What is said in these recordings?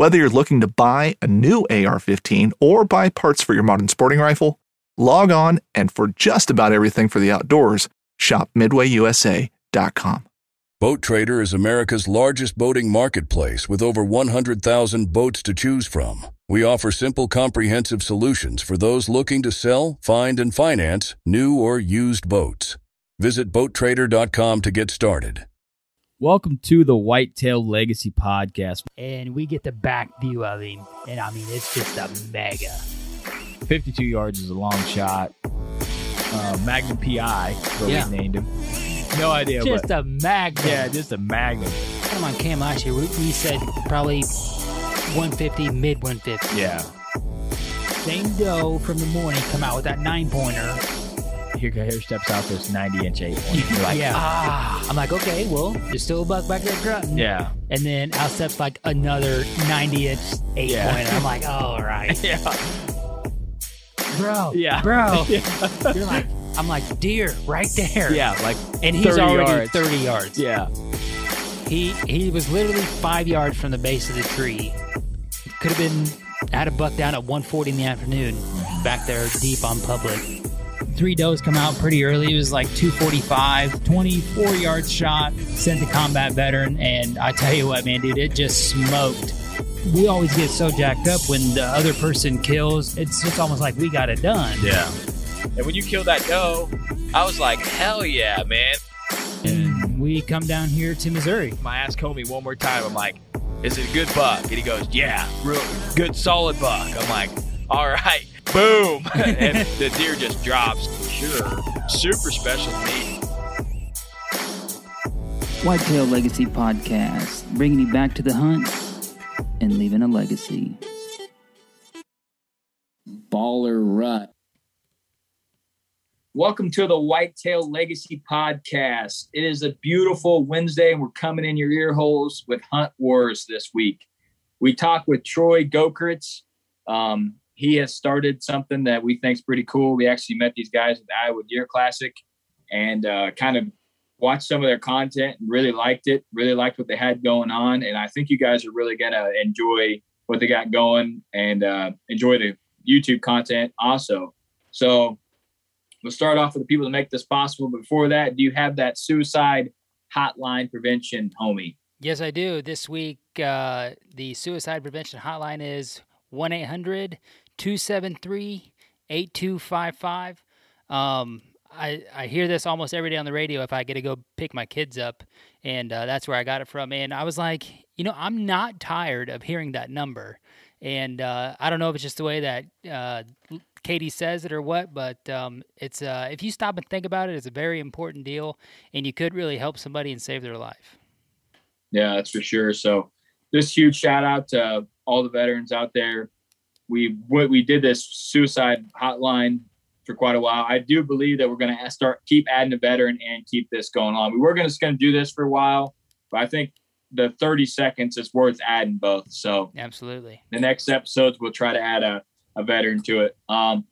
Whether you're looking to buy a new AR 15 or buy parts for your modern sporting rifle, log on and for just about everything for the outdoors, shop MidwayUSA.com. Boat Trader is America's largest boating marketplace with over 100,000 boats to choose from. We offer simple, comprehensive solutions for those looking to sell, find, and finance new or used boats. Visit BoatTrader.com to get started. Welcome to the Whitetail Legacy Podcast. and we get the back view of him, and I mean it's just a mega. 52 yards is a long shot. Uh, Magnum PI, what Yeah. we named him. No idea, Just but a magnum. yeah, just a Magnum. Come on cam last year. We, we said probably 150, mid 150. Yeah. Same doe from the morning come out with that nine pointer. Here, here steps out this 90 inch eight point. You're like, yeah. ah. I'm like, okay, well, there's still a buck back there grunting. Yeah. And then out steps like another 90 inch eight Yeah. pointer. I'm like, oh, all right. Yeah. Bro. Yeah. Bro. You're like, I'm like, deer right there. Yeah. Like, And he's 30 already yards. 30 yards. yeah. He he was literally five yards from the base of the tree. Could have been had a buck down at 140 in the afternoon, back there deep on public. Three does come out pretty early. It was like 245, 24 yards shot, sent the combat veteran. And I tell you what, man, dude, it just smoked. We always get so jacked up when the other person kills. It's almost like we got it done. Yeah. And when you killed that doe, I was like, hell yeah, man. And we come down here to Missouri. I asked Comey one more time. I'm like, is it a good buck? And he goes, yeah, real good, solid buck. I'm like, all right, boom. and the deer just drops. Sure. Super special meat. Whitetail Legacy Podcast, bringing you back to the hunt and leaving a legacy. Baller Rut. Welcome to the Whitetail Legacy Podcast. It is a beautiful Wednesday, and we're coming in your ear holes with Hunt Wars this week. We talk with Troy Gokritz. Um, he has started something that we think is pretty cool. We actually met these guys at the Iowa Deer Classic and uh, kind of watched some of their content and really liked it, really liked what they had going on. And I think you guys are really going to enjoy what they got going and uh, enjoy the YouTube content also. So we'll start off with the people that make this possible. Before that, do you have that suicide hotline prevention, homie? Yes, I do. This week, uh, the suicide prevention hotline is 1 800 273 8255. Um, I, I hear this almost every day on the radio if I get to go pick my kids up, and uh, that's where I got it from. And I was like, you know, I'm not tired of hearing that number. And uh, I don't know if it's just the way that uh, Katie says it or what, but um, it's uh, if you stop and think about it, it's a very important deal, and you could really help somebody and save their life. Yeah, that's for sure. So, just huge shout out to all the veterans out there. We we we did this suicide hotline for quite a while. I do believe that we're going to start keep adding a veteran and keep this going on. We were going to going to do this for a while, but I think the 30 seconds is worth adding both. So Absolutely. the next episodes we'll try to add a, a veteran to it. Um,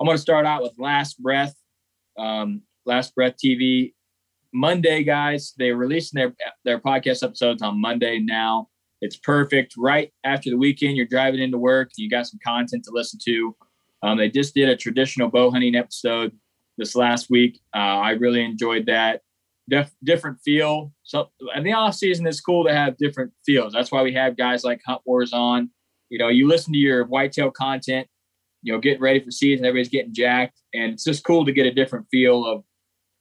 I'm going to start out with Last Breath, um, Last Breath TV. Monday, guys, they're releasing their their podcast episodes on Monday now. It's perfect. Right after the weekend, you're driving into work, you got some content to listen to. Um, they just did a traditional bow hunting episode this last week. Uh, I really enjoyed that. Def- different feel. So in the off season, it's cool to have different feels. That's why we have guys like Hunt Wars on. You know, you listen to your whitetail content, you know, getting ready for season, everybody's getting jacked, and it's just cool to get a different feel of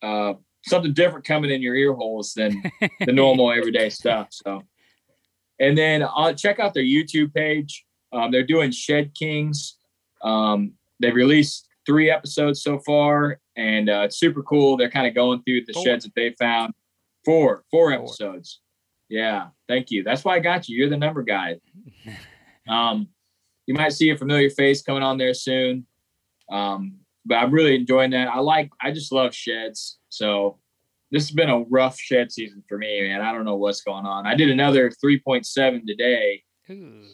uh, something different coming in your ear holes than the normal everyday stuff. So, and then uh, check out their YouTube page. Um, they're doing Shed Kings. Um, they've released three episodes so far, and uh, it's super cool. They're kind of going through the Four. sheds that they found. Four, four episodes. Yeah, thank you. That's why I got you. You're the number guy. Um, you might see a familiar face coming on there soon. Um, but I'm really enjoying that. I like, I just love sheds. So this has been a rough shed season for me, man. I don't know what's going on. I did another 3.7 today, Ooh.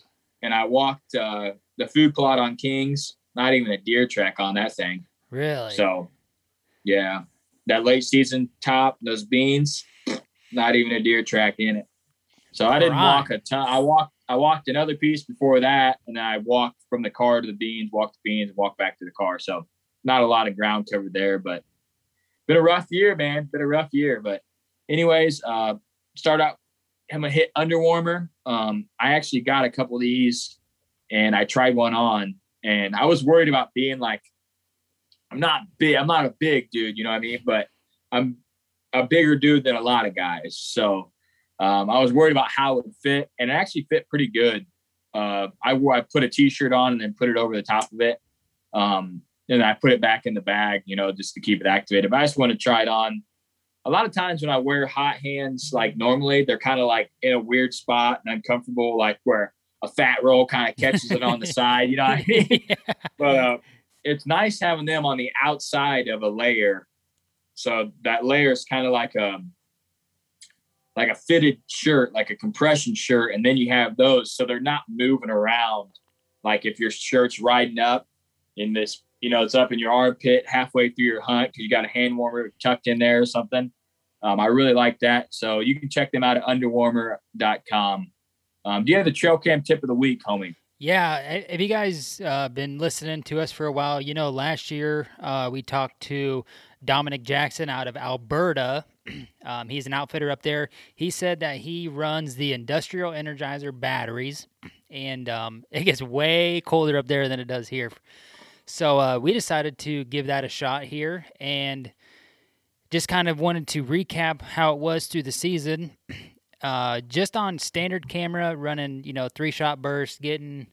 and I walked uh, the food plot on Kings. Not even a deer track on that thing. Really? So, yeah, that late season top, those beans, not even a deer track in it. So I didn't Right. walk a ton. I walked. I walked another piece before that, and then I walked from the car to the beans, walked the beans, walked back to the car. So not a lot of ground covered there, but been a rough year, man. Been a rough year, but anyways, uh, start out. I'm gonna hit underwarmer. Um, I actually got a couple of these, and I tried one on, and I was worried about being like I'm not big. I'm not a big dude, you know what I mean? But I'm a bigger dude than a lot of guys. So um, I was worried about how it would fit, and it actually fit pretty good. Uh, I I put a t-shirt on and then put it over the top of it, um, and I put it back in the bag, you know, just to keep it activated. But I just want to try it on. A lot of times when I wear hot hands, like normally, they're kind of like in a weird spot and uncomfortable, like where a fat roll kind of catches it on the side. You know what I mean? but uh, it's nice having them on the outside of a layer. So that layer is kind of like a like a fitted shirt, like a compression shirt, and then you have those, so they're not moving around. Like if your shirt's riding up in this, you know, it's up in your armpit halfway through your hunt because you got a hand warmer tucked in there or something. Um, I really like that. So you can check them out at underwarmer.com. Um, do you have the trail cam tip of the week, homie? Yeah, ha- have you guys uh, been listening to us for a while? You know, last year uh, we talked to Dominic Jackson out of Alberta. um, he's an outfitter up there. He said that he runs the Industrial Energizer batteries, and um, it gets way colder up there than it does here. So uh, we decided to give that a shot here, and just kind of wanted to recap how it was through the season. Uh, just on standard camera, running you know three shot bursts, getting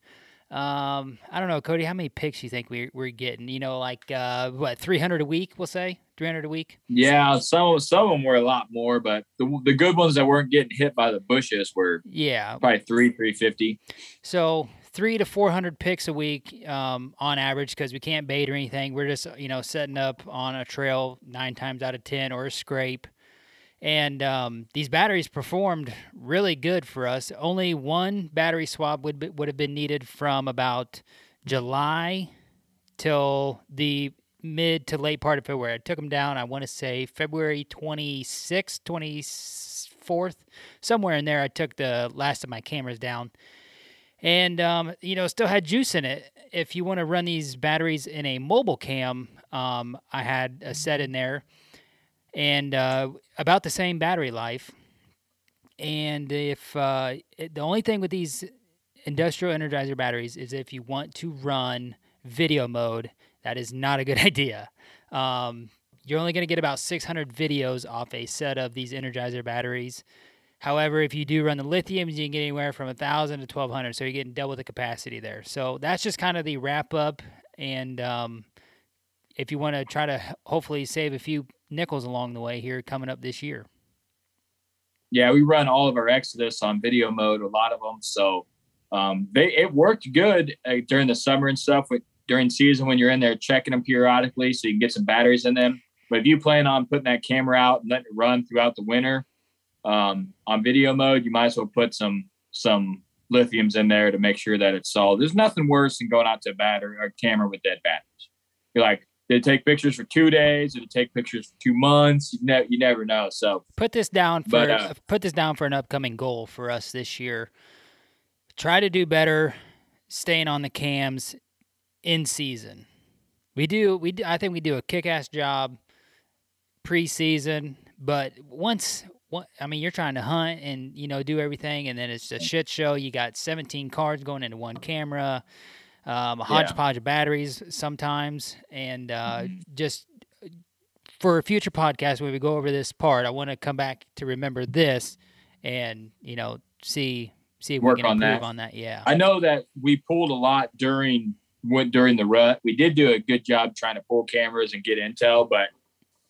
um, I don't know, Cody, how many picks you think we, we're getting? You know, like uh, what three hundred a week? We'll say three hundred a week. Yeah, some some of them were a lot more, but the the good ones that weren't getting hit by the bushes were Yeah, probably three, three fifty. So three to four hundred picks a week um, on average because we can't bait or anything. We're just you know setting up on a trail nine times out of ten or a scrape, and um, these batteries performed really good for us. Only one battery swap would be, would have been needed from about July till the mid to late part of February. I took them down. I want to say February 26th, 24th, somewhere in there. I took the last of my cameras down and um, you know still had juice in it. If you want to run these batteries in a mobile cam um, i had a set in there. And uh, about the same battery life. And if uh, it, the only thing with these industrial energizer batteries is if you want to run video mode that is not a good idea. Um, you're only going to get about 600 videos off a set of these energizer batteries However, if you do run the lithiums, you can get anywhere from 1,000 to 1,200. So you're getting double the capacity there. So that's just kind of the wrap up. And um, if you want to try to hopefully save a few nickels along the way here coming up this year. Yeah, we run all of our Exodus on video mode, a lot of them. So um, they it worked good uh, during the summer and stuff. With during season when you're in there checking them periodically, so you can get some batteries in them. But if you plan on putting that camera out and letting it run throughout the winter um, on video mode, you might as well put some some lithiums in there to make sure that it's solid. There's nothing worse than going out to a battery or camera with dead batteries. you're like, did it take pictures for two days? Did it take pictures for two months? You, ne- you never know. So put this down for But, uh, put this down for an upcoming goal for us this year. Try to do better, staying on the cams in season. We do. We do, I think we do a kick-ass job preseason, but once. I mean, you're trying to hunt and you know do everything, and then it's a shit show. You got 17 cards going into one camera, um, a hodgepodge of batteries sometimes, and uh, just for a future podcast when we go over this part, I want to come back to remember this and you know see see if Work we can on improve that. on that. Yeah, I know that we pulled a lot during went during the rut. We did do a good job trying to pull cameras and get intel, but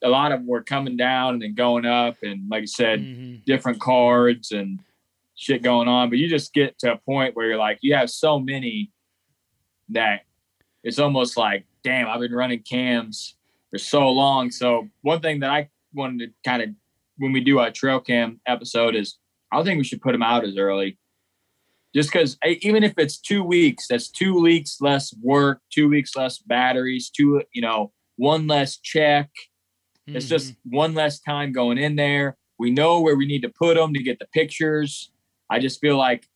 a lot of them were coming down and then going up, and like I said, Mhm. different cards and shit going on. But you just get to a point where you're like, you have so many that it's almost like, damn, I've been running cams for so long. So one thing that I wanted to kind of when we do our trail cam episode is I think we should put them out as early. Just because even if it's two weeks, that's two weeks less work, two weeks less batteries, two you know, one less check. It's just one less time going in there. We know where we need to put them to get the pictures. I just feel like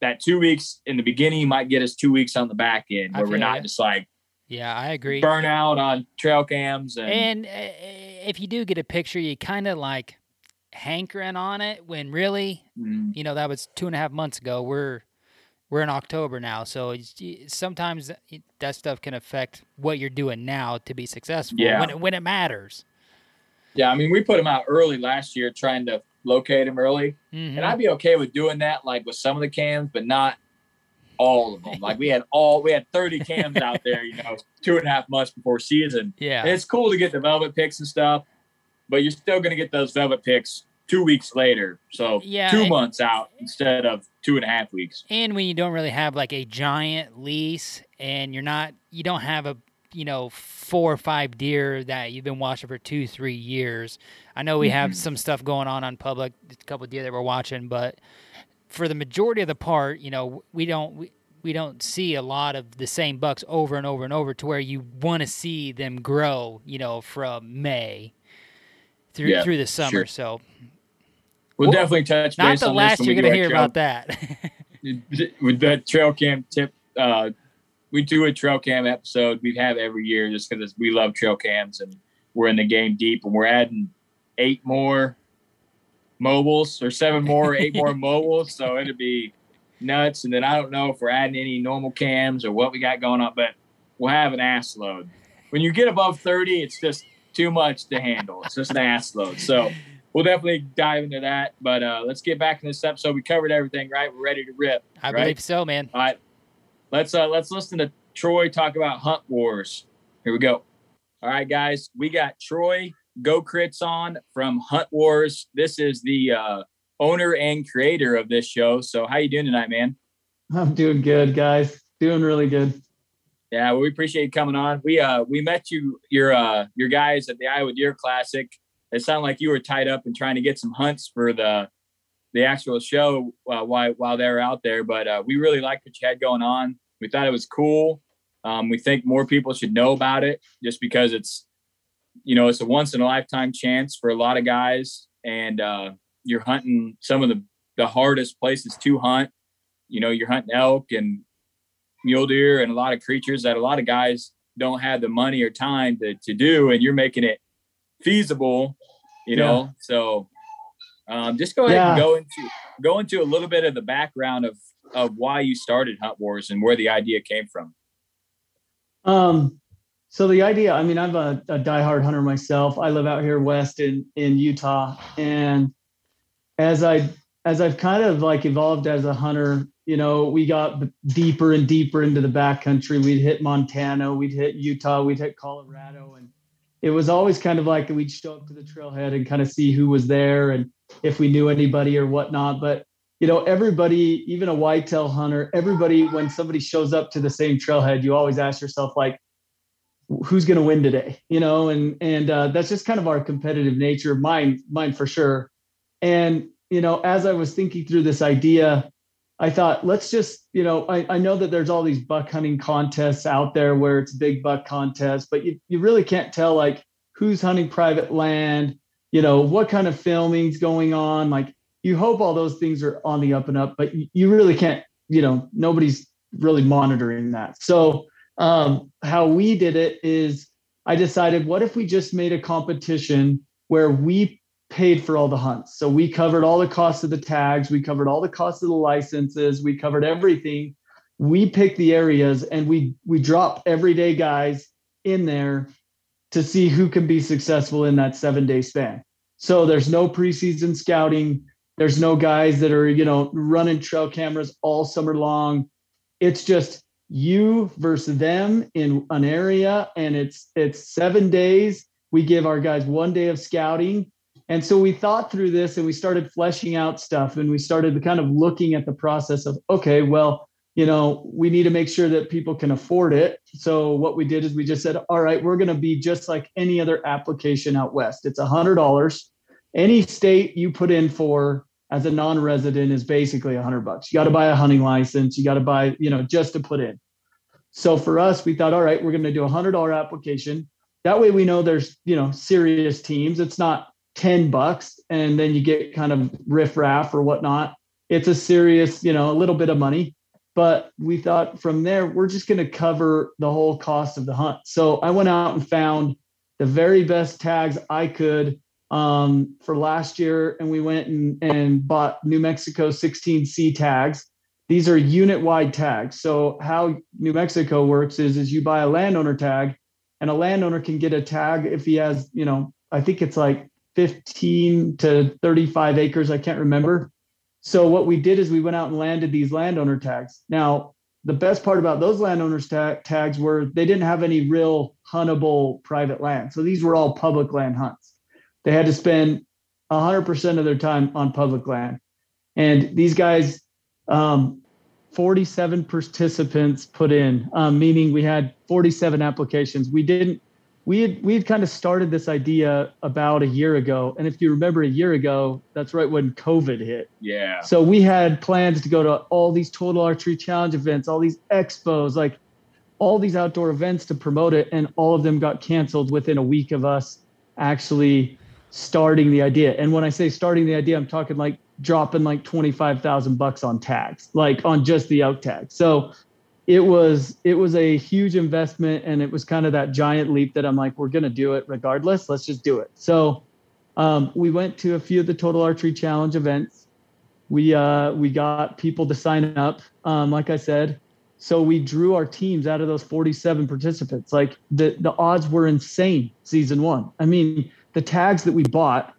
that two weeks in the beginning might get us two weeks on the back end where we're not ya. just like yeah, I agree. burn out on trail cams and, And uh, if you do get a picture, you kind of like hankering on it when really, Mm, you know, that was two and a half months ago. We're we're in October now, so it's, sometimes that stuff can affect what you're doing now to be successful Yeah. when it, when it matters. yeah, I mean we put them out early last year trying to locate them early. Mhm. And I'd be okay with doing that like with some of the cams, but not all of them. Like we had all we had 30 cams out there, you know, two and a half months before season. yeah, And it's cool to get the velvet picks and stuff, but you're still gonna get those velvet picks two weeks later. So Yeah, two and- months out instead of two and a half weeks. and when you don't really have like a giant lease and you're not you don't have a you know four or five deer that you've been watching for two three years i know we have Mhm. some stuff going on on public a couple of deer that we're watching but for the majority of the part you know we don't we, we don't see a lot of the same bucks over and over and over to where you want to see them grow you know from may through Yeah, through the summer sure. so We'll, definitely touch not base the on last you're gonna hear trail about that. With that trail cam tip uh we do a trail cam episode we have every year just because we love trail cams and we're in the game deep and we're adding eight more mobiles or seven more eight more mobiles so it'd be nuts. And then i don't know if we're adding any normal cams or what we got going on but we'll have an ass load. When you get above 30 it's just too much to handle. It's just an ass load. So we'll definitely dive into that but uh let's get back in this episode we covered everything right we're ready to rip i right? believe so man All right, let's uh let's listen to Troy talk about Hunt Wars. Here we go. All right, guys, we got Troy Go Crits on from Hunt Wars. This is the uh, owner and creator of this show. So, how you doing tonight, man? I'm doing good, guys. Doing really good. Yeah, well, we appreciate you coming on. We uh we met you your uh your guys at the Iowa Deer Classic. It sounded like you were tied up and trying to get some hunts for the the actual show uh, while while they were out there. But uh, we really liked what you had going on. We thought it was cool. Um, we think more people should know about it just because it's you know it's a once in a lifetime chance for a lot of guys, and uh, you're hunting some of the the hardest places to hunt. You know, you're hunting elk and mule deer and a lot of creatures that a lot of guys don't have the money or time to, to do and you're making it feasible you know? So um, just go ahead and go into go into a little bit of the background of of why you started hunt wars and where the idea came from. Um, so the idea, I mean, I'm a, a diehard hunter myself. I live out here west in in Utah, and as I as I've kind of like evolved as a hunter, you know, we got deeper and deeper into the backcountry. We'd hit Montana, we'd hit Utah, we'd hit Colorado, and it was always kind of like we'd show up to the trailhead and kind of see who was there and if we knew anybody or whatnot. But you know, everybody, even a whitetail hunter, everybody, when somebody shows up to the same trailhead, you always ask yourself, like, who's going to win today? You know, and and uh, that's just kind of our competitive nature, mine, mine for sure. And you know, as I was thinking through this idea, I thought, let's just, you know, I, I know that there's all these buck hunting contests out there where it's big buck contests, but you, you really can't tell like who's hunting private land, you know, what kind of filming's going on. Like you hope all those things are on the up and up, but you, you really can't, you know, nobody's really monitoring that. So um, how we did it is I decided, what if we just made a competition where we paid for all the hunts? So we covered all the costs of the tags, we covered all the costs of the licenses, we covered everything. We picked the areas and we we drop everyday guys in there to see who can be successful in that seven day span. So there's no preseason scouting. There's no guys that are, you know, running trail cameras all summer long. It's just you versus them in an area and it's it's 7 days. We give our guys one day of scouting. And so we thought through this and we started fleshing out stuff and we started kind of looking at the process of okay, well, you know, we need to make sure that people can afford it. So what we did is we just said, all right, we're going to be just like any other application out west. It's a hundred dollars. Any state you put in for as a non-resident is basically a hundred bucks. You got to buy a hunting license. You got to buy, you know, just to put in. So for us, we thought, all right, we're going to do a hundred dollar application. That way we know there's, you know, serious teams. It's not 10 bucks and then you get kind of riffraff or whatnot. It's a serious, you know, a little bit of money but we thought from there we're just going to cover the whole cost of the hunt so i went out and found the very best tags i could um, for last year and we went and, and bought new mexico 16c tags these are unit wide tags so how new mexico works is is you buy a landowner tag and a landowner can get a tag if he has you know i think it's like 15 to 35 acres i can't remember so what we did is we went out and landed these landowner tags. Now, the best part about those landowners ta- tags were they didn't have any real huntable private land. So these were all public land hunts. They had to spend 100% of their time on public land. And these guys, um, 47 participants put in, um, meaning we had 47 applications. We didn't we had we had kind of started this idea about a year ago and if you remember a year ago that's right when covid hit. Yeah. So we had plans to go to all these total archery challenge events all these expos like all these outdoor events to promote it and all of them got canceled within a week of us actually starting the idea. And when i say starting the idea i'm talking like dropping like 25,000 bucks on tags like on just the out tag so it was it was a huge investment and it was kind of that giant leap that I'm like, we're gonna do it regardless. Let's just do it. So um, we went to a few of the Total Archery Challenge events. We uh, we got people to sign up, um, like I said. So we drew our teams out of those 47 participants. Like the the odds were insane season one. I mean, the tags that we bought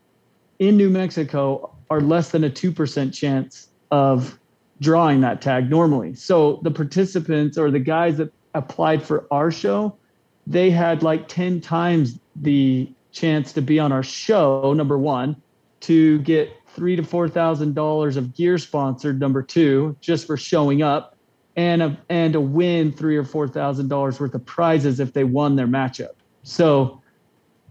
in New Mexico are less than a two percent chance of drawing that tag normally. So the participants or the guys that applied for our show, they had like 10 times the chance to be on our show, number one, to get three to four thousand dollars of gear sponsored, number two, just for showing up, and a and to win three or four thousand dollars worth of prizes if they won their matchup. So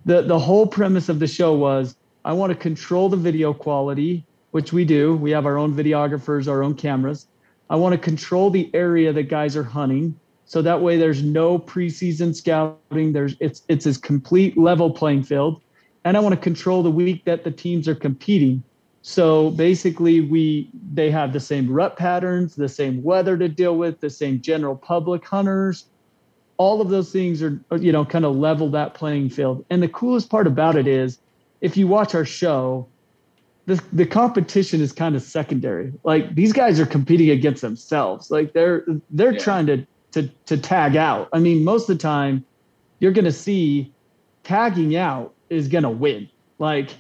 the the whole premise of the show was I want to control the video quality which we do. We have our own videographers, our own cameras. I want to control the area that guys are hunting. So that way there's no preseason scouting. There's it's it's a complete level playing field. And I want to control the week that the teams are competing. So basically we they have the same rut patterns, the same weather to deal with, the same general public hunters. All of those things are you know kind of level that playing field. And the coolest part about it is if you watch our show, the the competition is kind of secondary. Like these guys are competing against themselves. Like they're they're yeah. trying to to to tag out. I mean, most of the time, you're going to see tagging out is going to win. Like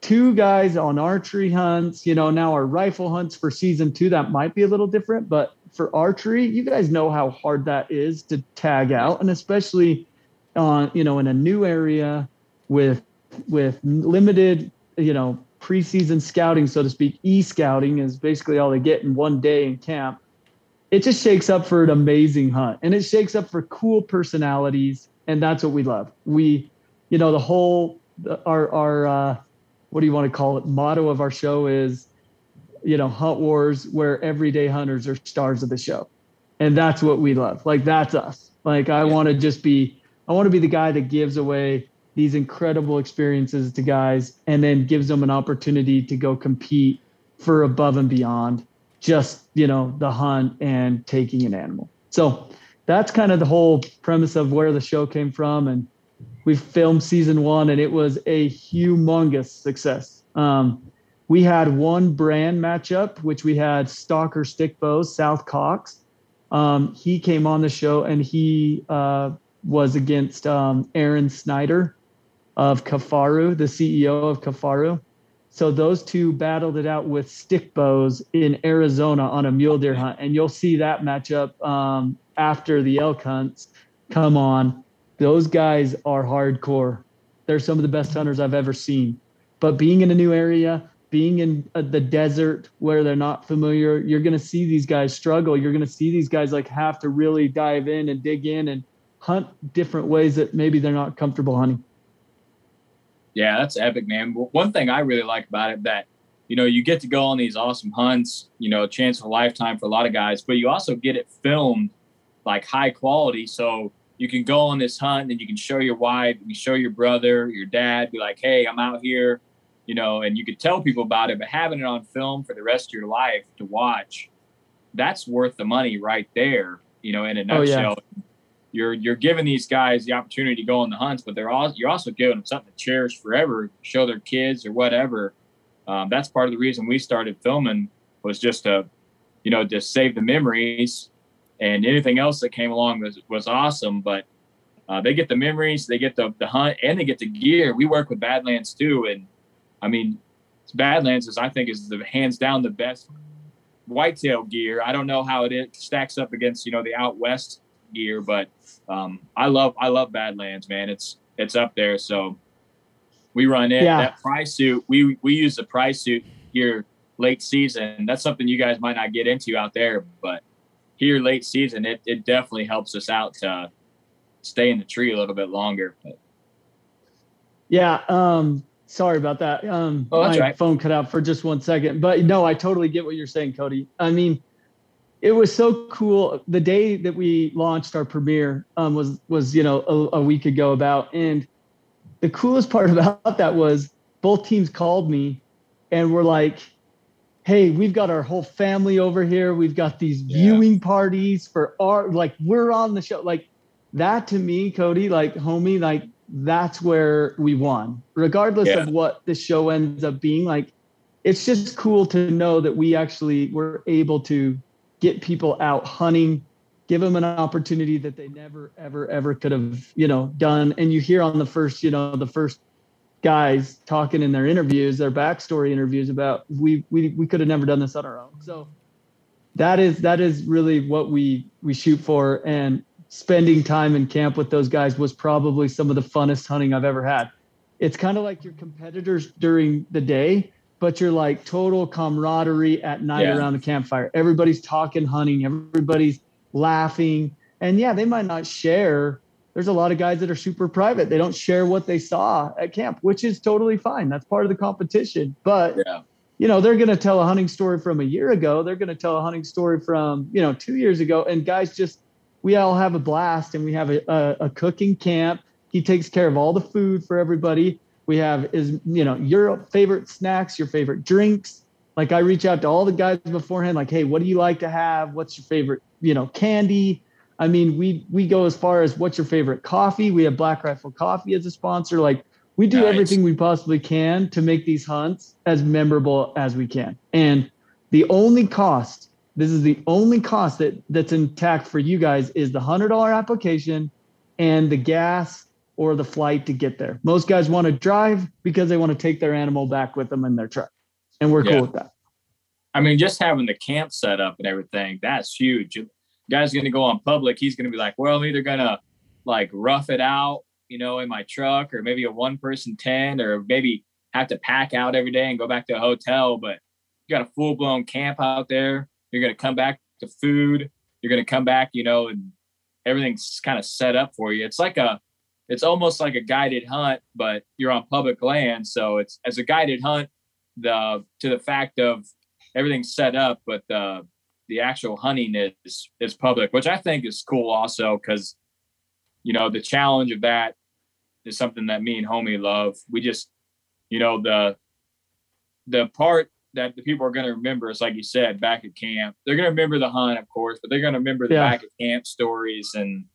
two guys on archery hunts. You know, now our rifle hunts for season two that might be a little different, but for archery, you guys know how hard that is to tag out, and especially on you know in a new area with with limited you know preseason scouting, so to speak, e scouting is basically all they get in one day in camp. It just shakes up for an amazing hunt and it shakes up for cool personalities. And that's what we love. We, you know, the whole, our, our, uh, what do you want to call it? Motto of our show is you know, hunt wars where everyday hunters are stars of the show. And that's what we love. Like that's us. Like I want to just be I want to be the guy that gives away these incredible experiences to guys and then gives them an opportunity to go compete for above and beyond just, you know, the hunt and taking an animal. So that's kind of the whole premise of where the show came from and we filmed season one and it was a humongous success. Um, we had one brand matchup, which we had Stalker Stick Bows, South Cox. Um, he came on the show and he uh, was against um, Aaron Snyder of Kifaru, the CEO of Kifaru. So those two battled it out with stick bows in Arizona on a mule deer hunt, and you'll see that matchup um, after the elk hunts come on. Those guys are hardcore. They're some of the best hunters I've ever seen. But being in a new area, being in uh, the desert where they're not familiar, you're going to see these guys struggle. You're going to see these guys like have to really dive in and dig in and hunt different ways that maybe they're not comfortable hunting. Yeah, that's epic, man. One thing I really like about it that you know you get to go on these awesome hunts, you know, a chance of a lifetime for a lot of guys, but you also get it filmed like high quality, so you can go on this hunt and you can show your wife, you can show your brother, your dad, be like, "Hey, I'm out here," you know, and you could tell people about it. But having it on film for the rest of your life to watch, that's worth the money right there. You know, in a nutshell. Oh, yeah you're you're giving these guys the opportunity to go on the hunts, but they're all you're also giving them something to cherish forever, show their kids or whatever. Um, that's part of the reason we started filming was just to, you know, just save the memories, and anything else that came along was was awesome. But uh, they get the memories, they get the the hunt, and they get the gear. We work with Badlands too, and I mean, Badlands is I think is the hands down the best whitetail gear. I don't know how it stacks up against you know the out west gear, but um, I love I love Badlands, man. It's it's up there. So we run it. Yeah. That price suit, we we use the price suit here late season. That's something you guys might not get into out there, but here late season, it, it definitely helps us out to stay in the tree a little bit longer. But. Yeah. Um, sorry about that. Um, oh, my right. phone cut out for just one second, but no, I totally get what you're saying, Cody. I mean, it was so cool. The day that we launched our premiere um, was was you know a, a, week ago about, and the coolest part about that was both teams called me and were like, "Hey, we've got our whole family over here. We've got these yeah. viewing parties for our like we're on the show." Like that to me, Cody, like homie, like that's where we won, regardless yeah. of what the show ends up being. Like, it's just cool to know that we actually were able to get people out hunting, give them an opportunity that they never, ever, ever could have, you know, done. And you hear on the first, you know, the first guys talking in their interviews, their backstory interviews about we we we could have never done this on our own. So that is that is really what we we shoot for. And spending time in camp with those guys was probably some of the funnest hunting I've ever had. It's kind of like your competitors during the day, but you're like total camaraderie at night yeah. around the campfire. Everybody's talking hunting, everybody's laughing. And yeah, they might not share. There's a lot of guys that are super private. They don't share what they saw at camp, which is totally fine. That's part of the competition. But yeah. you know, they're going to tell a hunting story from a year ago. They're going to tell a hunting story from, you know, 2 years ago and guys just we all have a blast and we have a, a, a cooking camp. He takes care of all the food for everybody we have is you know your favorite snacks your favorite drinks. Like i reach out to all the guys beforehand like hey what do you like to have? What's your favorite you know candy? I mean we we go as far as what's your favorite coffee? We have black rifle coffee as a sponsor. Like we do nice. everything we possibly can to make these hunts as memorable as we can. And the only cost this is the only cost that that's intact for you guys is the hundred dollar application and the gas or the flight to get there. Most guys want to drive because they want to take their animal back with them in their truck. And we're yeah. cool with that. I mean, just having the camp set up and everything, that's huge. Guy's going to go on public. He's going to be like, well, I'm either going to like rough it out, you know, in my truck or maybe a one person tent or maybe have to pack out every day and go back to a hotel. But you got a full blown camp out there. You're going to come back to food. You're going to come back, you know, and everything's kind of set up for you. It's like a, it's almost like a guided hunt, but you're on public land. So it's as a guided hunt, the to the fact of everything's set up, but uh, the actual hunting is is public, which I think is cool also because you know the challenge of that is something that me and homie love. We just you know the the part that the people are going to remember is like you said back at camp. They're going to remember the hunt, of course, but they're going to remember the yeah. back at camp stories and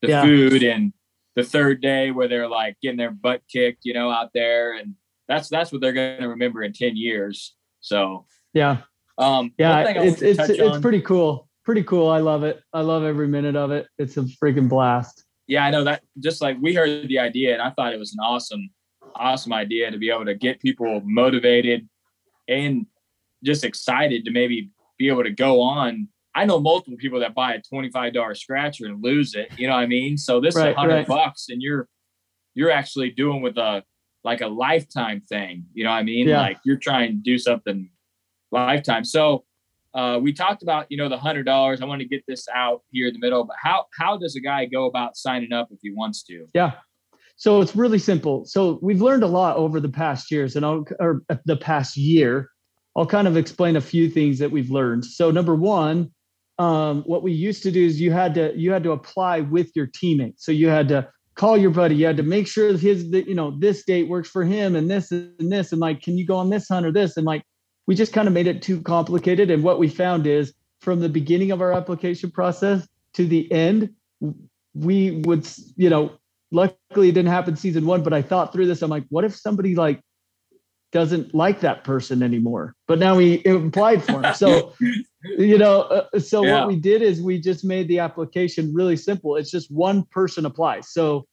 the yeah. food and the third day where they're like getting their butt kicked, you know, out there, and that's that's what they're going to remember in ten years. So yeah, um, yeah, it's it's it's pretty cool, pretty cool. I love it. I love every minute of it. It's a freaking blast. Yeah, I know that. Just like we heard the idea, and I thought it was an awesome, awesome idea to be able to get people motivated and just excited to maybe be able to go on I know multiple people that buy a $25 scratcher and lose it. You know what I mean? So this right, is a hundred right. bucks and you're, you're actually doing with a, like a lifetime thing. You know what I mean? Yeah. Like you're trying to do something lifetime. So, uh, we talked about, you know, the hundred dollars. I want to get this out here in the middle, but how, how does a guy go about signing up if he wants to? Yeah. So it's really simple. So we've learned a lot over the past years and I'll, or the past year. I'll kind of explain a few things that we've learned. So number one, um, what we used to do is you had to you had to apply with your teammate. So you had to call your buddy. You had to make sure his that, you know this date works for him and this and this and like can you go on this hunt or this and like we just kind of made it too complicated. And what we found is from the beginning of our application process to the end, we would you know luckily it didn't happen season one, but I thought through this. I'm like, what if somebody like doesn't like that person anymore? But now we applied for him. So you know uh, so yeah. what we did is we just made the application really simple. It's just one person applies. So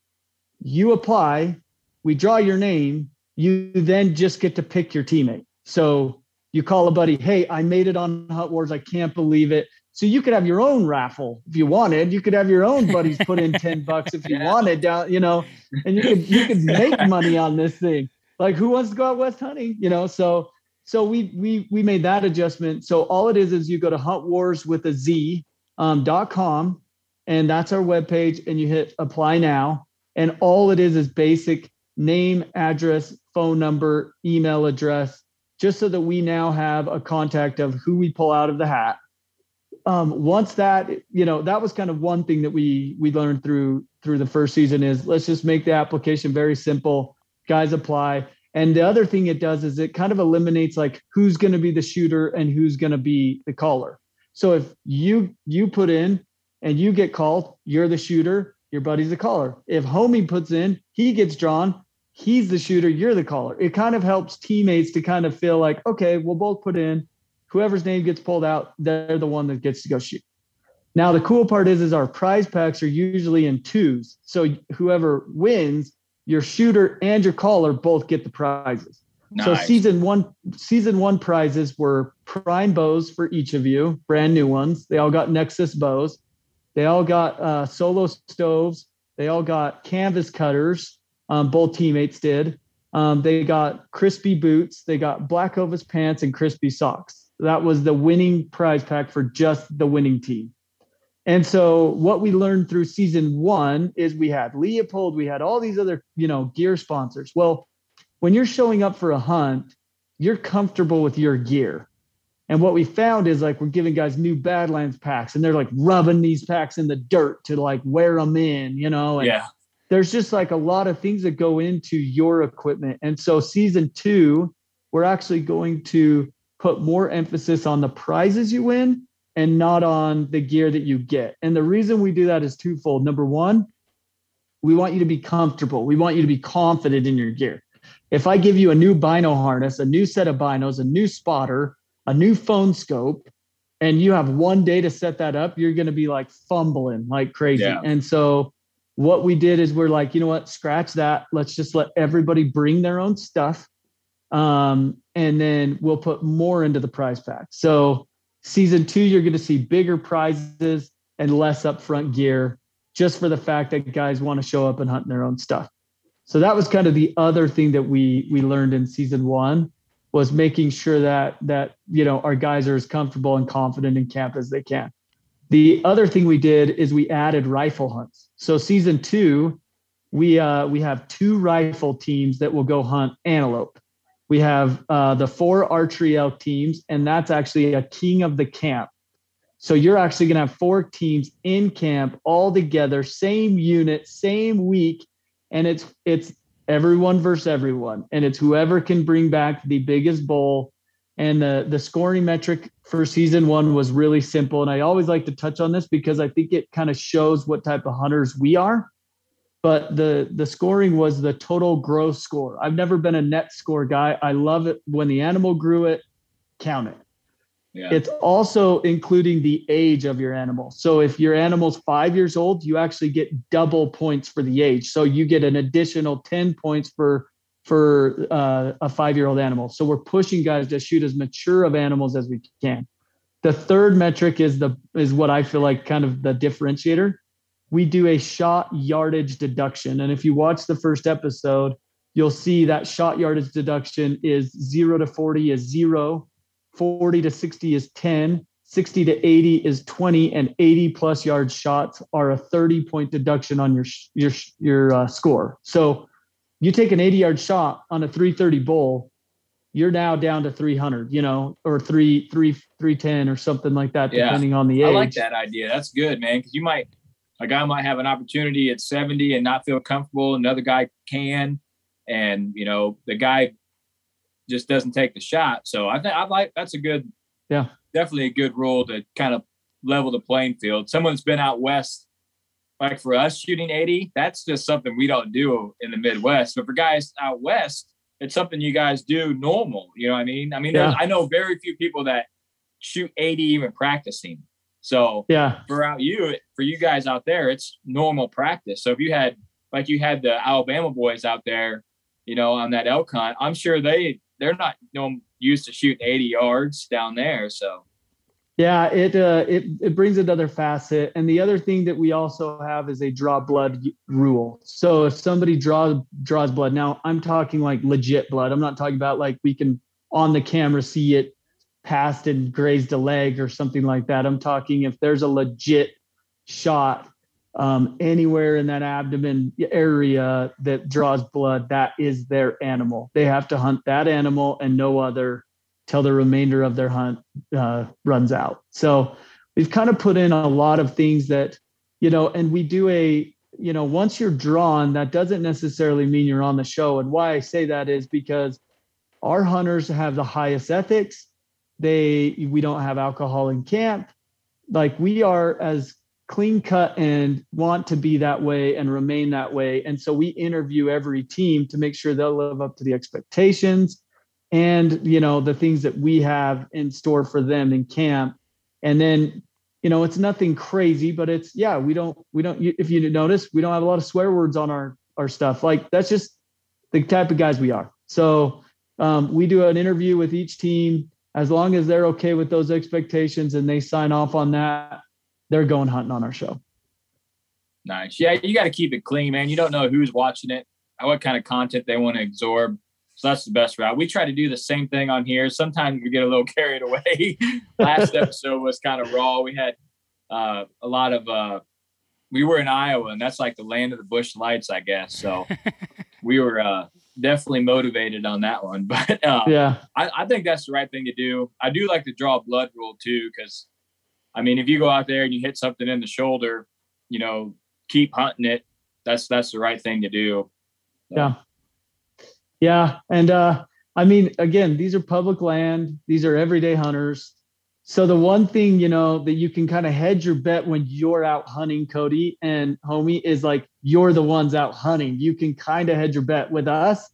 you apply we draw your name you then just get to pick your teammate. So you call a buddy hey i made it on hunt wars. I can't believe it. So you could have your own raffle if you wanted. You could have your own buddies put in 10 bucks if you yeah. wanted down you know and you could you could make money on this thing. Like who wants to go out west hunting you know? So so we we we made that adjustment. So all it is is you go to Hunt Wars with a Z um, dot com, and that's our webpage, and you hit apply now. And all it is is basic name, address, phone number, email address, just so that we now have a contact of who we pull out of the hat. Um, once that, you know, that was kind of one thing that we we learned through through the first season is let's just make the application very simple. Guys apply and the other thing it does is it kind of eliminates like who's going to be the shooter and who's going to be the caller. So if you you put in and you get called, you're the shooter, your buddy's the caller. If homie puts in, he gets drawn, he's the shooter, you're the caller. It kind of helps teammates to kind of feel like, okay, we'll both put in. Whoever's name gets pulled out, they're the one that gets to go shoot. Now the cool part is is our prize packs are usually in twos. So whoever wins your shooter and your caller both get the prizes. Nice. So season one, season one prizes were prime bows for each of you, brand new ones. They all got Nexus bows. They all got uh, solo stoves. They all got canvas cutters. Um, both teammates did. Um, they got Crispi boots. They got black Ovis pants and Crispi socks. That was the winning prize pack for just the winning team. And so what we learned through season one is we had Leupold, we had all these other, you know, gear sponsors. Well, when you're showing up for a hunt, you're comfortable with your gear. And what we found is like we're giving guys new Badlands packs and they're like rubbing these packs in the dirt to like wear them in, you know? And yeah. There's just like a lot of things that go into your equipment. And so season two, we're actually going to put more emphasis on the prizes you win and not on the gear that you get. And the reason we do that is twofold. Number one, we want you to be comfortable. We want you to be confident in your gear. If I give you a new bino harness, a new set of binos, a new spotter, a new phone scope, and you have one day to set that up, you're going to be like fumbling like crazy. Yeah. And so what we did is we're like, you know what, scratch that. Let's just let everybody bring their own stuff. Um, and then we'll put more into the prize pack. So Season two, you're going to see bigger prizes and less upfront gear just for the fact that guys want to show up and hunt their own stuff. So that was kind of the other thing that we we learned in season one was making sure that that you know our guys are as comfortable and confident in camp as they can. The other thing we did is we added rifle hunts. So season two, we uh, we have two rifle teams that will go hunt antelope. We have uh, the four archery elk teams, and that's actually a king of the camp. So you're actually going to have four teams in camp all together, same unit, same week, and it's it's everyone versus everyone, and it's whoever can bring back the biggest bull. And the the scoring metric for season one was really simple, and I always like to touch on this because I think it kind of shows what type of hunters we are but the the scoring was the total gross score. I've never been a net score guy. I love it when the animal grew it, count it. Yeah. It's also including the age of your animal. So if your animal's five years old, you actually get double points for the age. So you get an additional 10 points for for uh, a five-year-old animal. So we're pushing guys to shoot as mature of animals as we can. The third metric is the is what I feel like kind of the differentiator we do a shot yardage deduction. And if you watch the first episode, you'll see that shot yardage deduction is zero to 40 is zero, 40 to 60 is 10, 60 to 80 is 20, and 80 plus yard shots are a 30 point deduction on your your your uh, score. So you take an 80 yard shot on a 330 bull, you're now down to 300, you know, or three, three, 310 or something like that, depending yeah. on the age. I like that idea. That's good, man. Cause you might, a guy might have an opportunity at 70 and not feel comfortable. Another guy can, and you know the guy just doesn't take the shot. So I think I like that's a good, yeah, definitely a good rule to kind of level the playing field. Someone's been out west, like for us shooting 80, that's just something we don't do in the Midwest. But for guys out west, it's something you guys do normal. You know what I mean? I mean, yeah. I know very few people that shoot 80 even practicing. So yeah, for out you for you guys out there, it's normal practice. So if you had like you had the Alabama boys out there, you know, on that elk hunt, I'm sure they they're not you know, used to shooting 80 yards down there. So yeah, it uh, it it brings another facet. And the other thing that we also have is a draw blood rule. So if somebody draws draws blood, now I'm talking like legit blood. I'm not talking about like we can on the camera see it passed and grazed a leg or something like that. I'm talking if there's a legit shot um, anywhere in that abdomen area that draws blood, that is their animal. They have to hunt that animal and no other till the remainder of their hunt uh, runs out. So we've kind of put in a lot of things that, you know, and we do a, you know, once you're drawn, that doesn't necessarily mean you're on the show. And why I say that is because our hunters have the highest ethics they we don't have alcohol in camp. Like we are as clean cut and want to be that way and remain that way. And so we interview every team to make sure they'll live up to the expectations and you know the things that we have in store for them in camp. And then you know it's nothing crazy but it's yeah we don't we don't if you notice we don't have a lot of swear words on our our stuff. Like that's just the type of guys we are. So um, we do an interview with each team as long as they're okay with those expectations and they sign off on that, they're going hunting on our show. Nice. Yeah, you got to keep it clean, man. You don't know who's watching it, what kind of content they want to absorb. So that's the best route. We try to do the same thing on here. Sometimes we get a little carried away. Last episode was kind of raw. We had uh, a lot of, uh, we were in Iowa, and that's like the land of the Busch Lights, I guess. So we were uh, definitely motivated on that one. But uh, yeah, I, I, think that's the right thing to do. I do like to draw blood rule too, because I mean, if you go out there and you hit something in the shoulder, you know, keep hunting it. That's that's the right thing to do. So. Yeah, yeah, and uh, I mean, again, these are public land. These are everyday hunters. So the one thing, you know, that you can kind of hedge your bet when you're out hunting, Cody and homie, is like you're the ones out hunting. You can kind of hedge your bet with us,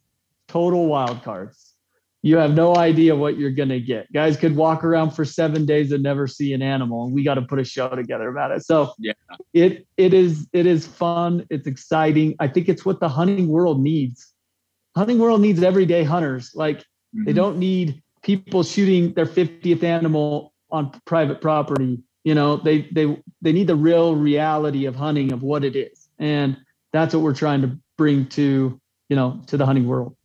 total wild cards. You have no idea what you're gonna get. Guys could walk around for seven days and never see an animal, and we got to put a show together about it. So yeah, it it is it is fun. It's exciting. I think it's what the hunting world needs. Hunting world needs everyday hunters. Like mm-hmm. they don't need people shooting their 50th animal on private property you know they they they need the real reality of hunting of what it is and that's what we're trying to bring to you know to the hunting world.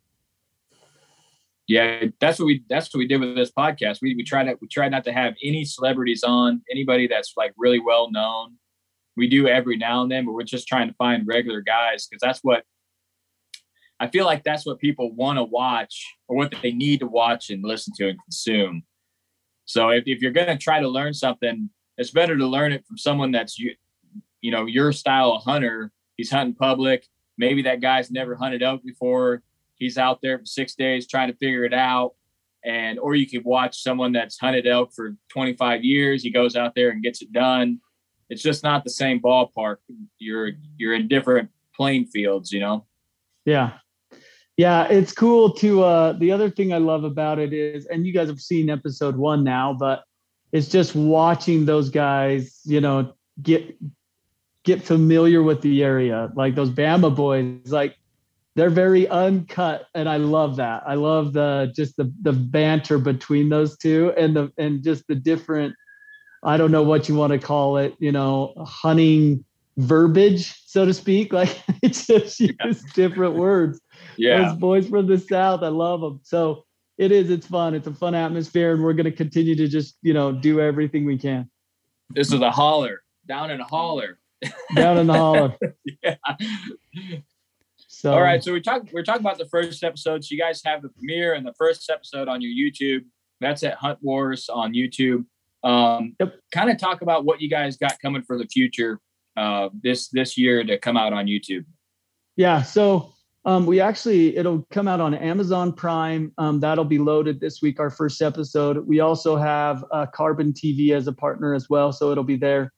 Yeah that's what we that's what we did with this podcast. We, we try to we try not to have any celebrities on anybody that's like really well known. We do every now and then but we're just trying to find regular guys because that's what I feel like that's what people want to watch or what they need to watch and listen to and consume. So if, if you're going to try to learn something, it's better to learn it from someone that's you, you know, your style of hunter. He's hunting public. Maybe that guy's never hunted elk before. He's out there for six days trying to figure it out. And or you could watch someone that's hunted elk for 25 years. He goes out there and gets it done. It's just not the same ballpark. You're you're in different playing fields, you know. Yeah. Yeah, it's cool to uh the other thing I love about it is and you guys have seen episode 1 now, but it's just watching those guys, you know, get get familiar with the area. Like those Bama boys, like they're very uncut and I love that. I love the just the the banter between those two and the and just the different I don't know what you want to call it, you know, hunting verbiage, so to speak. Like it's just use different words. Yeah. Those boys from the South, I love them. So it is, it's fun. It's a fun atmosphere, and we're going to continue to just, you know, do everything we can. This is a holler down in a holler. Down in the holler. yeah. So All right, so we talked we're talking about the first episode. So you guys have the premiere and the first episode on your YouTube. That's at Hunt Wars on YouTube. Um, Yep. Kind of talk about what you guys got coming for the future uh, this this year to come out on YouTube. Yeah. So um, we actually it'll come out on Amazon Prime. Um, that'll be loaded this week. Our first episode. We also have uh, Carbon TV as a partner as well, so it'll be there.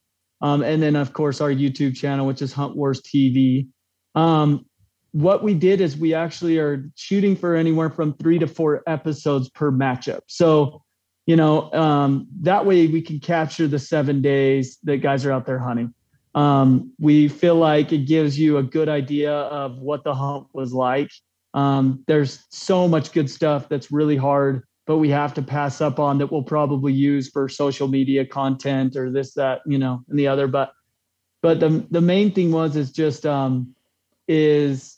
Um, and then of course our YouTube channel, which is Hunt Wars TV. Um, what we did is we actually are shooting for anywhere from three to four episodes per matchup. So you know um, that way we can capture the seven days that guys are out there hunting um, we feel like it gives you a good idea of what the hunt was like. Um, there's so much good stuff that's really hard, but we have to pass up on that we'll probably use for social media content or this, that, you know, and the other. But but the the main thing was is just um, is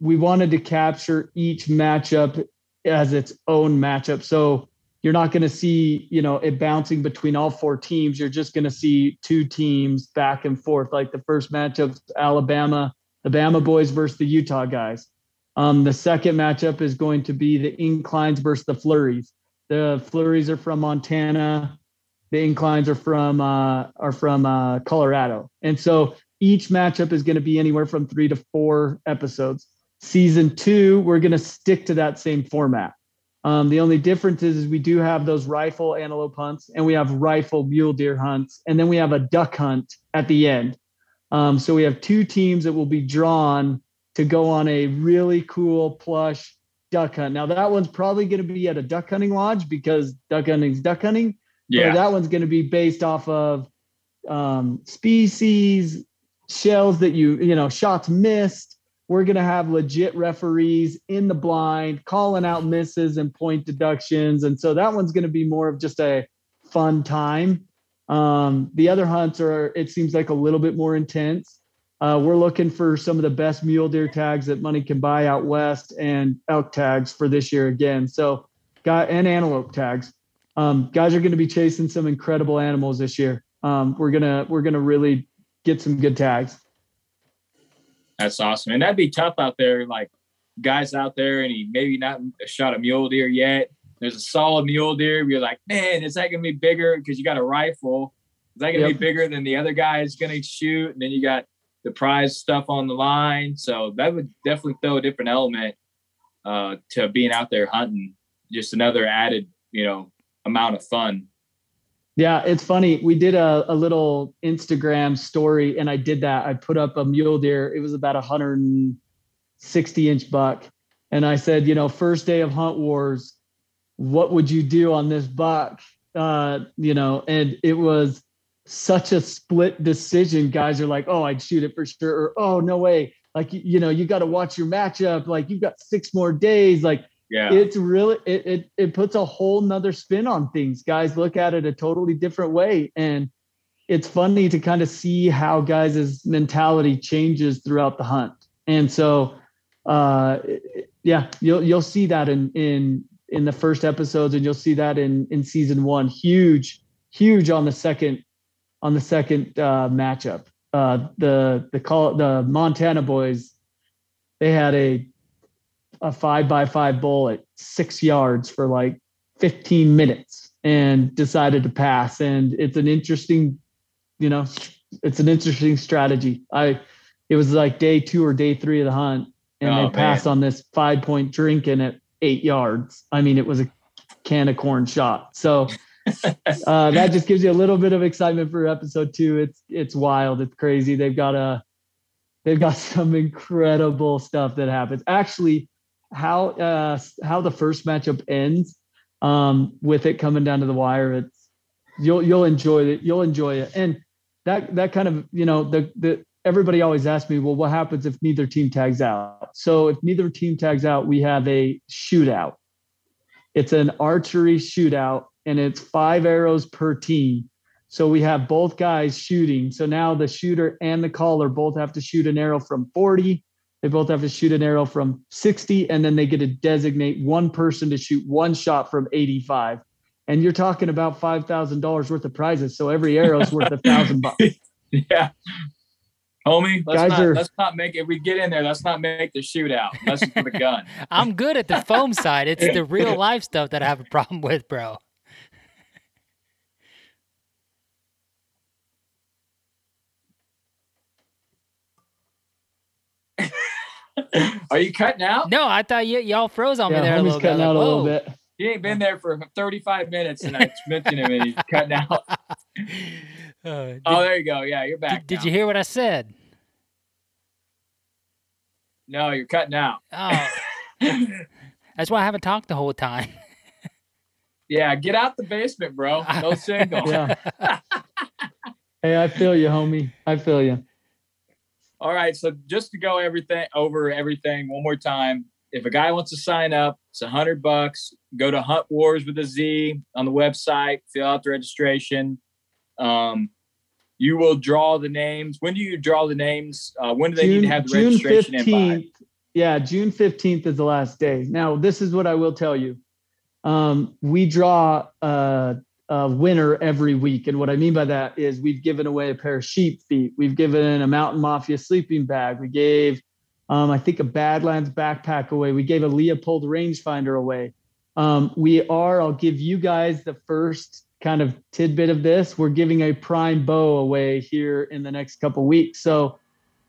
we wanted to capture each matchup as its own matchup. So you're not going to see you know it bouncing between all four teams you're just going to see two teams back and forth like the first matchup alabama the bama boys versus the utah guys um, the second matchup is going to be the inclines versus the flurries. The flurries are from montana. The inclines are from uh, are from uh, colorado. And so each matchup is going to be anywhere from three to four episodes. Season two we're going to stick to that same format. Um, the only difference is, is we do have those rifle antelope hunts and we have rifle mule deer hunts, and then we have a duck hunt at the end. Um, so we have two teams that will be drawn to go on a really cool plush duck hunt. Now that one's probably going to be at a duck hunting lodge because duck hunting's duck hunting. Yeah. That one's going to be based off of um, species, shells that you you know shots missed we're going to have legit referees in the blind calling out misses and point deductions and so that one's going to be more of just a fun time um, the other hunts are it seems like a little bit more intense uh, we're looking for some of the best mule deer tags that money can buy out west and elk tags for this year again so got and antelope tags um, guys are going to be chasing some incredible animals this year um, we're gonna we're gonna really get some good tags That's awesome, and that'd be tough out there. Like guys out there, and he maybe not shot a mule deer yet. There's a solid mule deer. You're like, man, is that gonna be bigger because you got a rifle? Is that gonna Yep. be bigger than the other guy is gonna shoot? And then you got the prize stuff on the line. So that would definitely throw a different element uh, to being out there hunting. Just another added, you know, amount of fun. Yeah, it's funny. We did a, a little Instagram story, and I did that. I put up a mule deer. It was about a 160 inch buck. And I said, you know, first day of Hunt Wars, what would you do on this buck? Uh, you know, and it was such a split decision. Guys are like, oh, I'd shoot it for sure. Or, oh, no way. Like, you, you know, you got to watch your matchup. Like, you've got six more days. Like, Yeah. it's really it, it it puts a whole nother spin on things guys look at it a totally different way and it's funny to kind of see how guys' mentality changes throughout the hunt and so uh yeah you'll you'll see that in in in the first episodes and you'll see that in in season one huge huge on the second on the second uh matchup uh the the call the montana boys they had a a five by five bull at six yards for like 15 minutes and decided to pass. And it's an interesting, you know, it's an interesting strategy. I, it was like day two or day three of the hunt, and oh, they passed man. on this five point drinking at eight yards. I mean, it was a can of corn shot. So uh, that just gives you a little bit of excitement for episode two. It's it's wild. It's crazy. They've got a they've got some incredible stuff that happens. Actually, how uh, how the first matchup ends um, with it coming down to the wire, it's you'll you'll enjoy it. You'll enjoy it, and that that kind of you know the the everybody always asks me, well, what happens if neither team tags out? So if neither team tags out, we have a shootout. It's an archery shootout, and it's five arrows per team. So we have both guys shooting. So now the shooter and the caller both have to shoot an arrow from 40. They both have to shoot an arrow from 60, and then they get to designate one person to shoot one shot from 85. And you're talking about five thousand dollars worth of prizes. So every arrow is worth a thousand bucks. Yeah. Homie, let's Guys not are, let's not make if we get in there, let's not make the shootout. Let's put a gun. I'm good at the foam side. It's the real life stuff that I have a problem with, bro. Are you cutting out? No, I thought y- y'all froze on yeah, me there a little cutting bit. out like, a little bit. He ain't been there for 35 minutes, and I mentioned him, and he's cutting out. Uh, did, oh, there you go. Yeah, you're back. Did, did, you hear what I said? No, you're cutting out. Oh, that's why I haven't talked the whole time. yeah, get out the basement, bro. No signal. hey, I feel you, homie. I feel you. All right, so just to go everything over everything one more time. If a guy wants to sign up, it's a hundred bucks. Go to Hunt Wars with a Z on the website, fill out the registration. Um, you will draw the names. When do you draw the names? Uh, when do they June, need to have the June registration 15th, in by? Yeah, June 15th is the last day. Now, this is what I will tell you. Um, we draw a, a winner every week. And what I mean by that is we've given away a pair of sheep feet. We've given a Mountain Mafia sleeping bag. We gave, um, I think, a Badlands backpack away. We gave a Leupold rangefinder away. Um, we are, I'll give you guys the first kind of tidbit of this, we're giving a prime bow away here in the next couple weeks. So,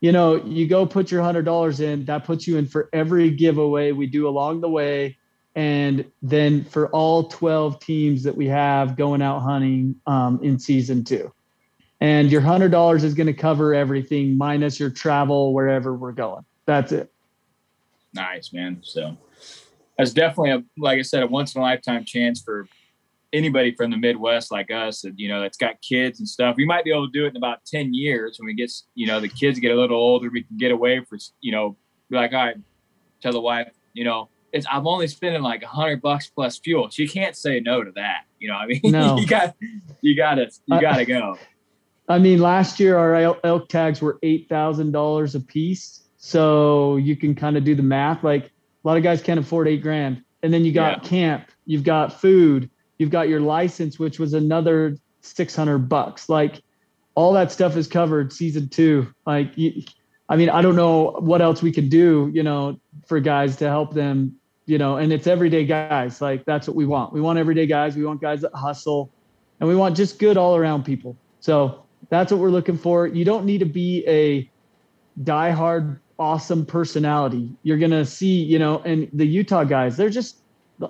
you know, you go put your hundred dollars in, that puts you in for every giveaway we do along the way. And then for all 12 teams that we have going out hunting um, in season two. And your hundred dollars is going to cover everything minus your travel wherever we're going. That's it. Nice, man. So that's definitely a like I said, a once in a lifetime chance for anybody from the Midwest like us, that you know, that's got kids and stuff, we might be able to do it in about 10 years when we get, you know, the kids get a little older, we can get away for, you know, be like, all right, tell the wife, you know, it's, I'm only spending like a hundred bucks plus fuel. She can't say no to that. You know, I mean, no. you got, you gotta, you uh, gotta go. I mean, last year our elk tags were $8,000 a piece. So you can kind of do the math. Like a lot of guys can't afford eight grand. And then you got yeah. camp, you've got food, You've got your license, which was another 600 bucks. Like all that stuff is covered season two. Like, you, I mean, I don't know what else we can do, you know, for guys to help them, you know, and it's everyday guys. Like that's what we want. We want everyday guys. We want guys that hustle and we want just good all around people. So that's what we're looking for. You don't need to be a diehard awesome personality. You're going to see, you know, and the Utah guys, they're just,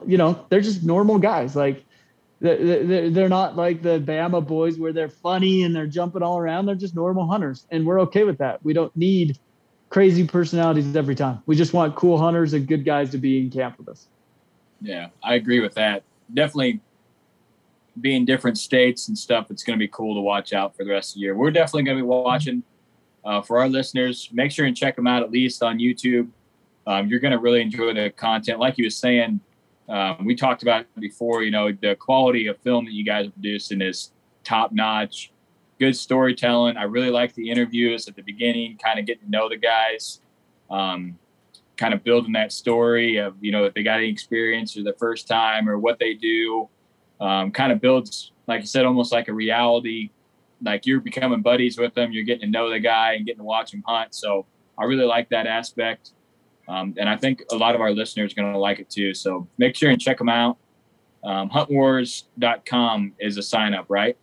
you know, they're just normal guys. Like they're not like the Bama boys where they're funny and they're jumping all around. They're just normal hunters, and we're okay with that. We don't need crazy personalities every time. We just want cool hunters and good guys to be in camp with us. Yeah, I agree with that. Definitely being different states and stuff, it's going to be cool to watch out for the rest of the year. We're definitely going to be watching uh, for our listeners. Make sure and check them out at least on YouTube. Um, you're going to really enjoy the content. Like you were saying, um, we talked about before, you know, the quality of film that you guys are producing is top notch. Good storytelling. I really like the interviews at the beginning, kind of getting to know the guys, um, kind of building that story of, you know, if they got any experience or the first time or what they do. Um, kind of builds, like I said, almost like a reality. Like you're becoming buddies with them, you're getting to know the guy and getting to watch him hunt. So I really like that aspect. Um, and I think a lot of our listeners are going to like it too. So make sure and check them out. Um, huntwars.com is a sign up, right?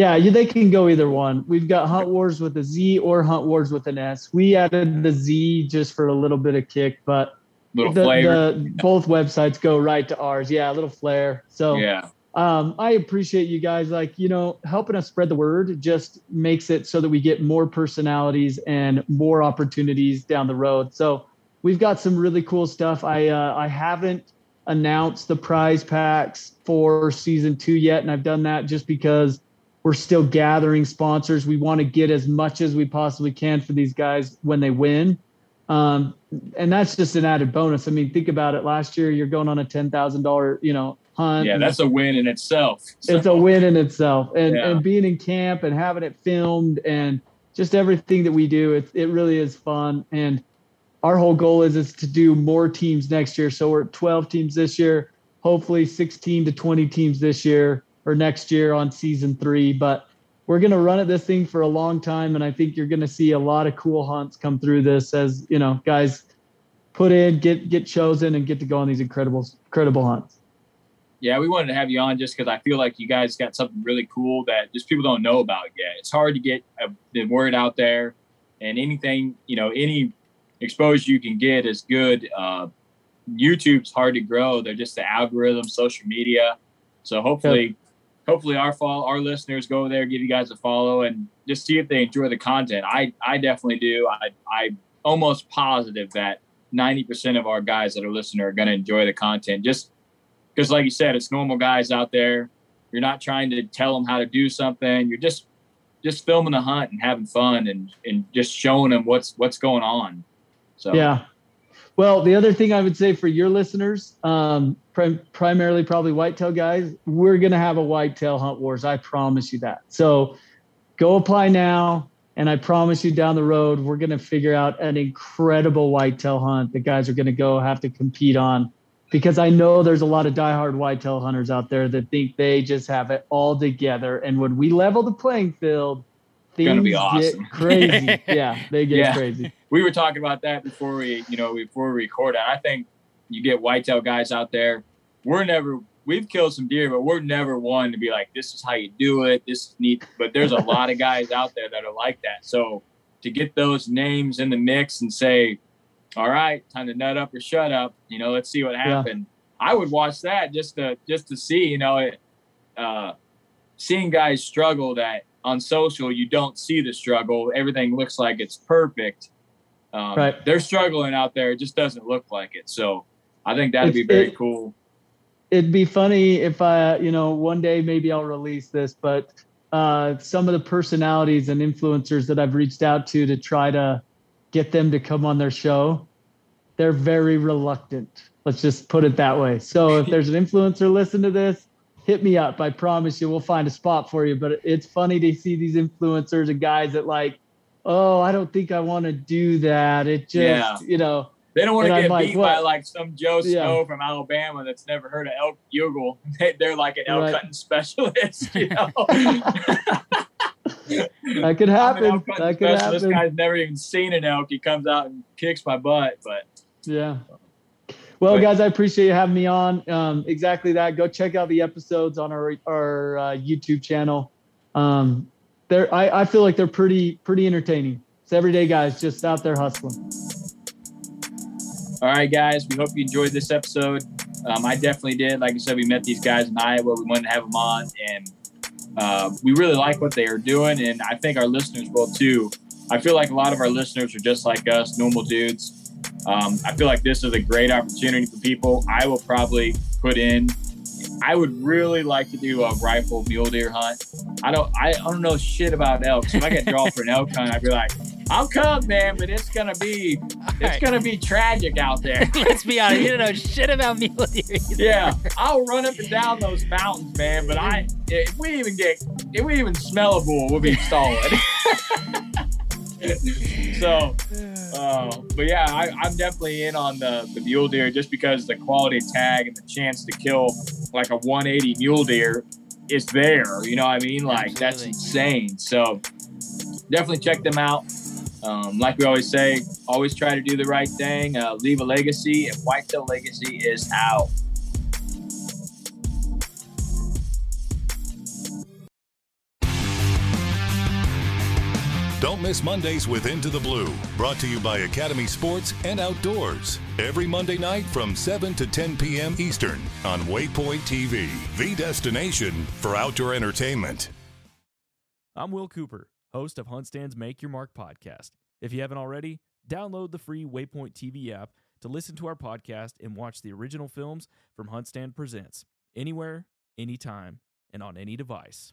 Yeah, they can go either one. We've got Hunt Wars with a Z or Hunt Wars with an S. We added the Z just for a little bit of kick, but the, the- both websites go right to ours. Yeah, a little flair. So yeah. um, I appreciate you guys like you know helping us spread the word. Just makes it so that we get more personalities and more opportunities down the road. So we've got some really cool stuff. I uh, I haven't announced the prize packs for season two yet, and I've done that just because we're still gathering sponsors. We want to get as much as we possibly can for these guys when they win. Um, and that's just an added bonus. I mean, think about it. Last year, you're going on a ten thousand dollar, you know, hunt. Yeah, that's a win in itself. So, it's a win in itself. And Yeah. and being in camp and having it filmed and just everything that we do, it it really is fun. And our whole goal is is to do more teams next year. So we're at 12 teams this year, hopefully 16 to 20 teams this year or next year on season three. But we're going to run at this thing for a long time. And I think you're going to see a lot of cool hunts come through this as, you know, guys put in, get, get chosen and get to go on these incredible, incredible hunts. yeah, we wanted to have you on just because I feel like you guys got something really cool that just people don't know about yet. It's hard to get uh the word out there, and anything you know, any exposure you can get is good. Uh, YouTube's hard to grow; they're just the algorithm, social media. So hopefully, hopefully our follow, our listeners go there, give you guys a follow, and just see if they enjoy the content. I I definitely do. I I almost positive that ninety percent of our guys that are listening are going to enjoy the content. Just because like you said it's normal guys out there you're not trying to tell them how to do something you're just just filming the hunt and having fun and and just showing them what's what's going on so Yeah. Well, the other thing I would say for your listeners, um, prim- primarily probably whitetail guys, we're going to have a whitetail hunt wars. I promise you that. So go apply now. And I promise you down the road, we're going to figure out an incredible whitetail hunt that guys are going to go have to compete on. Because I know there's a lot of diehard whitetail hunters out there that think they just have it all together. And when we level the playing field, things Gonna be awesome. get crazy. yeah, they get Yeah. crazy. We were talking about that before we you know before we record it. I think you get whitetail guys out there we're never we've killed some deer but we're never one to be like this is how you do it. This is neat. But there's a lot of guys out there that are like that. So to get those names in the mix and say all right time to nut up or shut up you know let's see what happened. I would watch that just to just to see you know it uh seeing guys struggle that on social you don't see the struggle. Everything looks like it's perfect um, Right. they're struggling out there it just doesn't look like it so i think that'd be very it- cool it'd be funny if I, you know, one day maybe I'll release this, but uh, some of the personalities and influencers that I've reached out to to try to get them to come on their show, they're very reluctant. Let's just put it that way. So if there's an influencer listen to this, hit me up. I promise you, we'll find a spot for you. But it's funny to see these influencers and guys that like, oh, I don't think I want to do that. It just, Yeah. you know, they don't want to And I'm get like, beat by like some joe Yeah. snow from alabama that's never heard of elk bugle they, they're like an elk Right. hunting specialist you know that could happen. That could happen. happen. guy's never even seen an elk he comes out and kicks my butt but Yeah. Well, But- guys, I appreciate you having me on. Um, exactly that. Go check out the episodes on our our uh, YouTube channel. Um, they're I, I feel like they're pretty pretty entertaining. It's everyday guys just out there hustling. All right, guys. We hope you enjoyed this episode. Um, I definitely did. Like I said, we met these guys in Iowa. We wanted to have them on, and uh, we really like what they are doing, and I think our listeners will too. I feel like a lot of our listeners are just like us, normal dudes. Um, I feel like this is a great opportunity for people. I will probably put in. I would really like to do a rifle mule deer hunt. I don't. I, don't know shit about elk. So if I get drawn for an elk hunt, I'd be like, "I'll come, man," but it's gonna be it's right. gonna be tragic out there. Let's be honest. You don't know shit about mule deer. either. Yeah, I'll run up and down those mountains, man. But I, if we even get, if we even smell a bull, we'll be solid. so, uh, but yeah, I, I'm definitely in on the the mule deer just because the quality tag and the chance to kill like a 180 mule deer is there. You know what I mean? Like that's insane. So definitely check them out. Um, like we always say, always try to do the right thing, uh, leave a legacy, and Whitetail Legacy is out. Don't miss Mondays with Into the Blue, brought to you by Academy Sports and Outdoors. Every Monday night from 7 to 10 p.m. Eastern on Waypoint TV, the destination for outdoor entertainment. I'm Will Cooper, host of HuntStand's Make Your Mark podcast. If you haven't already, download the free Waypoint TV app to listen to our podcast and watch the original films from HuntStand Presents anywhere, anytime, and on any device.